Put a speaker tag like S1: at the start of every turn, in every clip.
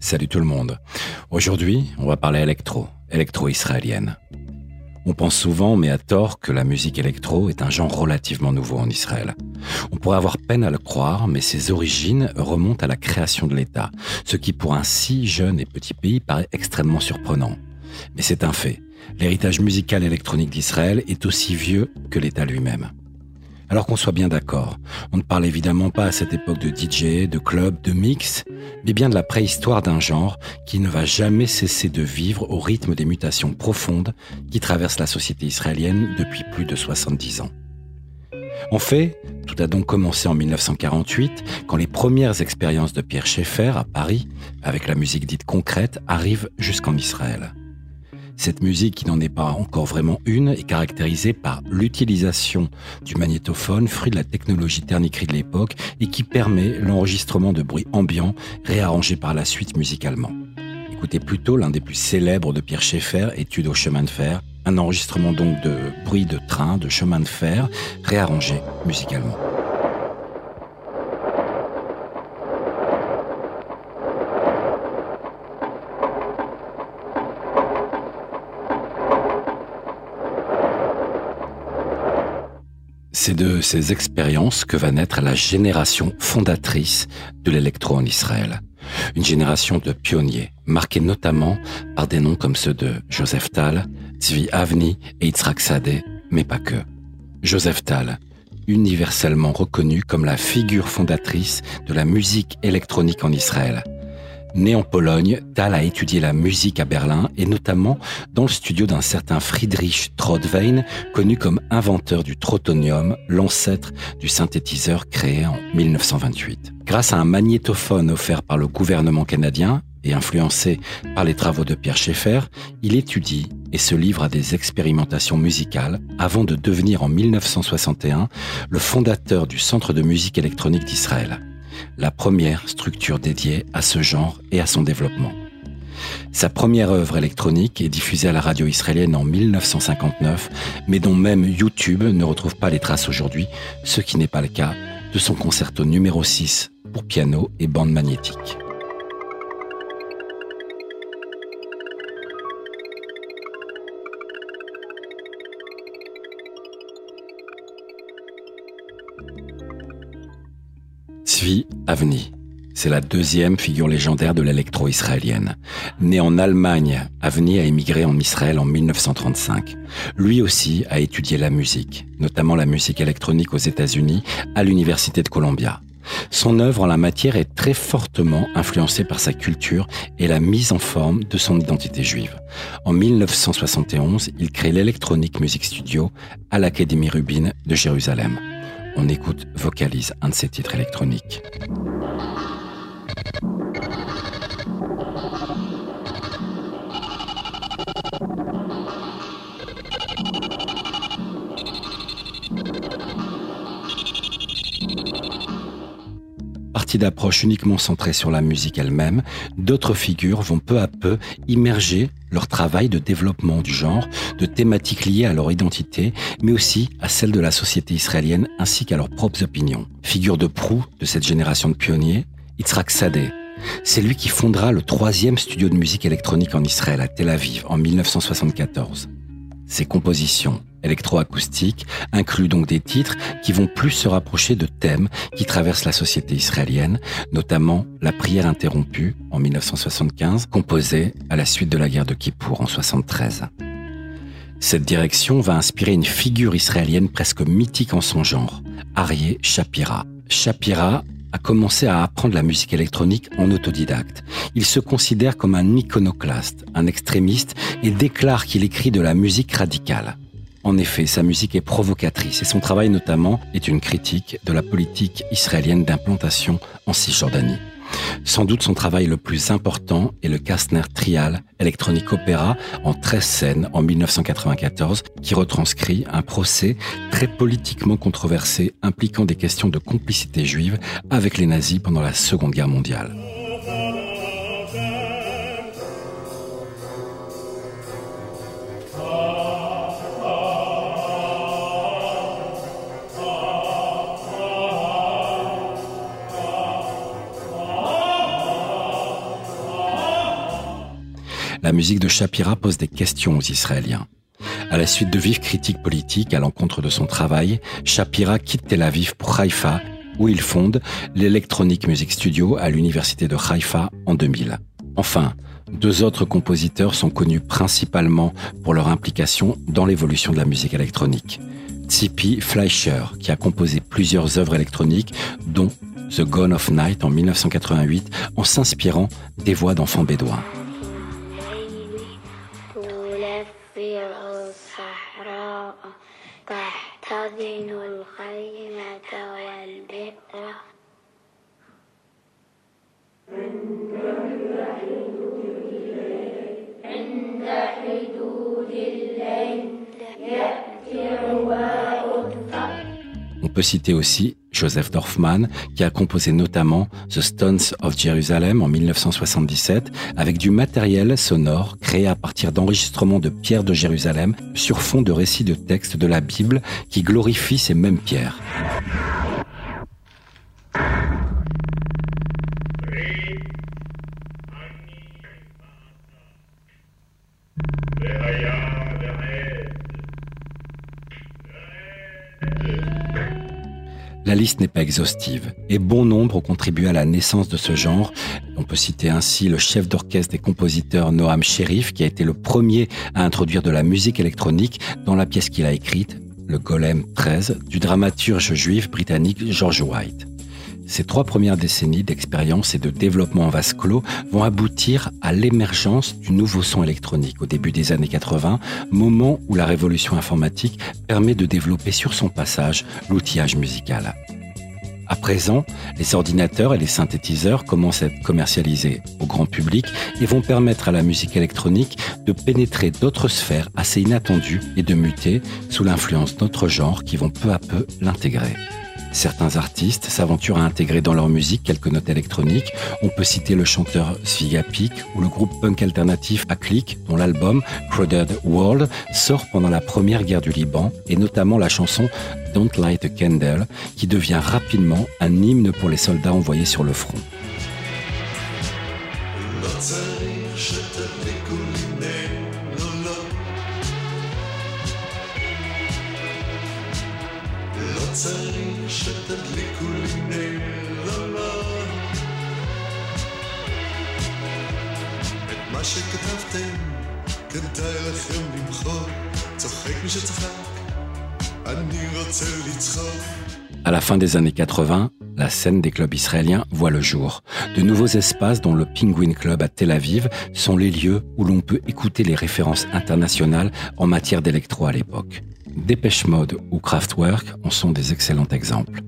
S1: Salut tout le monde. Aujourd'hui, on va parler électro, électro-israélienne. On pense souvent, mais à tort, que la musique électro est un genre relativement nouveau en Israël. On pourrait avoir peine à le croire, mais ses origines remontent à la création de l'État, ce qui pour un si jeune et petit pays paraît extrêmement surprenant. Mais c'est un fait. L'héritage musical électronique d'Israël est aussi vieux que l'État lui-même. Alors qu'on soit bien d'accord, on ne parle évidemment pas à cette époque de DJ, de club, de mix, mais bien de la préhistoire d'un genre qui ne va jamais cesser de vivre au rythme des mutations profondes qui traversent la société israélienne depuis plus de 70 ans. En fait, tout a donc commencé en 1948 quand les premières expériences de Pierre Schaeffer à Paris, avec la musique dite concrète, arrivent jusqu'en Israël. Cette musique, qui n'en est pas encore vraiment une, est caractérisée par l'utilisation du magnétophone, fruit de la technologie terniquerie de l'époque, et qui permet l'enregistrement de bruits ambiants réarrangés par la suite musicalement. Écoutez plutôt l'un des plus célèbres de Pierre Schaeffer, Étude au chemin de fer, un enregistrement donc de bruits de train, de chemin de fer, réarrangé musicalement. C'est de ces expériences que va naître la génération fondatrice de l'électro en Israël. Une génération de pionniers, marquée notamment par des noms comme ceux de Joseph Tal, Tzvi Avni et Yitzhak Sadeh, mais pas que. Joseph Tal, universellement reconnu comme la figure fondatrice de la musique électronique en Israël, Né en Pologne, Tal a étudié la musique à Berlin et notamment dans le studio d'un certain Friedrich Trotwein, connu comme inventeur du trotonium, l'ancêtre du synthétiseur créé en 1928. Grâce à un magnétophone offert par le gouvernement canadien et influencé par les travaux de Pierre Schaeffer, il étudie et se livre à des expérimentations musicales avant de devenir en 1961 le fondateur du Centre de musique électronique d'Israël la première structure dédiée à ce genre et à son développement. Sa première œuvre électronique est diffusée à la radio israélienne en 1959, mais dont même YouTube ne retrouve pas les traces aujourd'hui, ce qui n'est pas le cas de son concerto numéro 6 pour piano et bande magnétique. Avni. C'est la deuxième figure légendaire de l'électro-israélienne. Né en Allemagne, Avni a émigré en Israël en 1935. Lui aussi a étudié la musique, notamment la musique électronique aux États-Unis, à l'Université de Columbia. Son œuvre en la matière est très fortement influencée par sa culture et la mise en forme de son identité juive. En 1971, il crée l'Electronic Music Studio à l'Académie Rubin de Jérusalem on écoute Vocalise, un de ses titres électroniques. Partie d'approche uniquement centrée sur la musique elle-même, d'autres figures vont peu à peu immerger leur travail de développement du genre, de thématiques liées à leur identité, mais aussi à celle de la société israélienne ainsi qu'à leurs propres opinions. Figure de proue de cette génération de pionniers, Yitzhak Sadeh. C'est lui qui fondera le troisième studio de musique électronique en Israël à Tel Aviv en 1974. Ses compositions électroacoustiques incluent donc des titres qui vont plus se rapprocher de thèmes qui traversent la société israélienne, notamment La prière interrompue en 1975, composée à la suite de la guerre de Kippour en 73. Cette direction va inspirer une figure israélienne presque mythique en son genre, Arié Shapira. Shapira a commencé à apprendre la musique électronique en autodidacte. Il se considère comme un iconoclaste, un extrémiste, et déclare qu'il écrit de la musique radicale. En effet, sa musique est provocatrice et son travail notamment est une critique de la politique israélienne d'implantation en Cisjordanie. Sans doute son travail le plus important est le Kastner Trial, électronique opéra en 13 scènes en 1994, qui retranscrit un procès très politiquement controversé impliquant des questions de complicité juive avec les nazis pendant la Seconde Guerre mondiale. La musique de Shapira pose des questions aux Israéliens. À la suite de vives critiques politiques à l'encontre de son travail, Shapira quitte Tel Aviv pour Haïfa, où il fonde l'Electronic Music Studio à l'université de Haïfa en 2000. Enfin, deux autres compositeurs sont connus principalement pour leur implication dans l'évolution de la musique électronique. Tzipi Fleischer, qui a composé plusieurs œuvres électroniques, dont The Gone of Night en 1988, en s'inspirant des voix d'enfants bédouins. تصير الصحراء تحتضن الخيمة والبئر. عند حدود الليل يأتي عواد peut citer aussi Joseph Dorfman, qui a composé notamment The Stones of Jerusalem en 1977, avec du matériel sonore créé à partir d'enregistrements de pierres de Jérusalem sur fond de récits de textes de la Bible qui glorifient ces mêmes pierres. La liste n'est pas exhaustive et bon nombre ont contribué à la naissance de ce genre. On peut citer ainsi le chef d'orchestre des compositeurs Noam Sherif qui a été le premier à introduire de la musique électronique dans la pièce qu'il a écrite, Le Golem 13, du dramaturge juif britannique George White. Ces trois premières décennies d'expérience et de développement en vase clos vont aboutir à l'émergence du nouveau son électronique au début des années 80, moment où la révolution informatique permet de développer sur son passage l'outillage musical. À présent, les ordinateurs et les synthétiseurs commencent à être commercialisés au grand public et vont permettre à la musique électronique de pénétrer d'autres sphères assez inattendues et de muter sous l'influence d'autres genres qui vont peu à peu l'intégrer. Certains artistes s'aventurent à intégrer dans leur musique quelques notes électroniques. On peut citer le chanteur Sviga Peak ou le groupe punk alternatif Aklik, dont l'album Crowded World sort pendant la première guerre du Liban, et notamment la chanson Don't Light a Candle, qui devient rapidement un hymne pour les soldats envoyés sur le front. À la fin des années 80, la scène des clubs israéliens voit le jour. De nouveaux espaces, dont le Penguin Club à Tel Aviv, sont les lieux où l'on peut écouter les références internationales en matière d'électro à l'époque. Dépêche Mode ou Kraftwerk en sont des excellents exemples.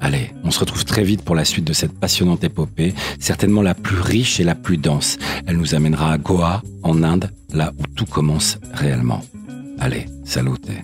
S1: Allez, on se retrouve très vite pour la suite de cette passionnante épopée, certainement la plus riche et la plus dense. Elle nous amènera à Goa, en Inde, là où tout commence réellement. Allez, salutez.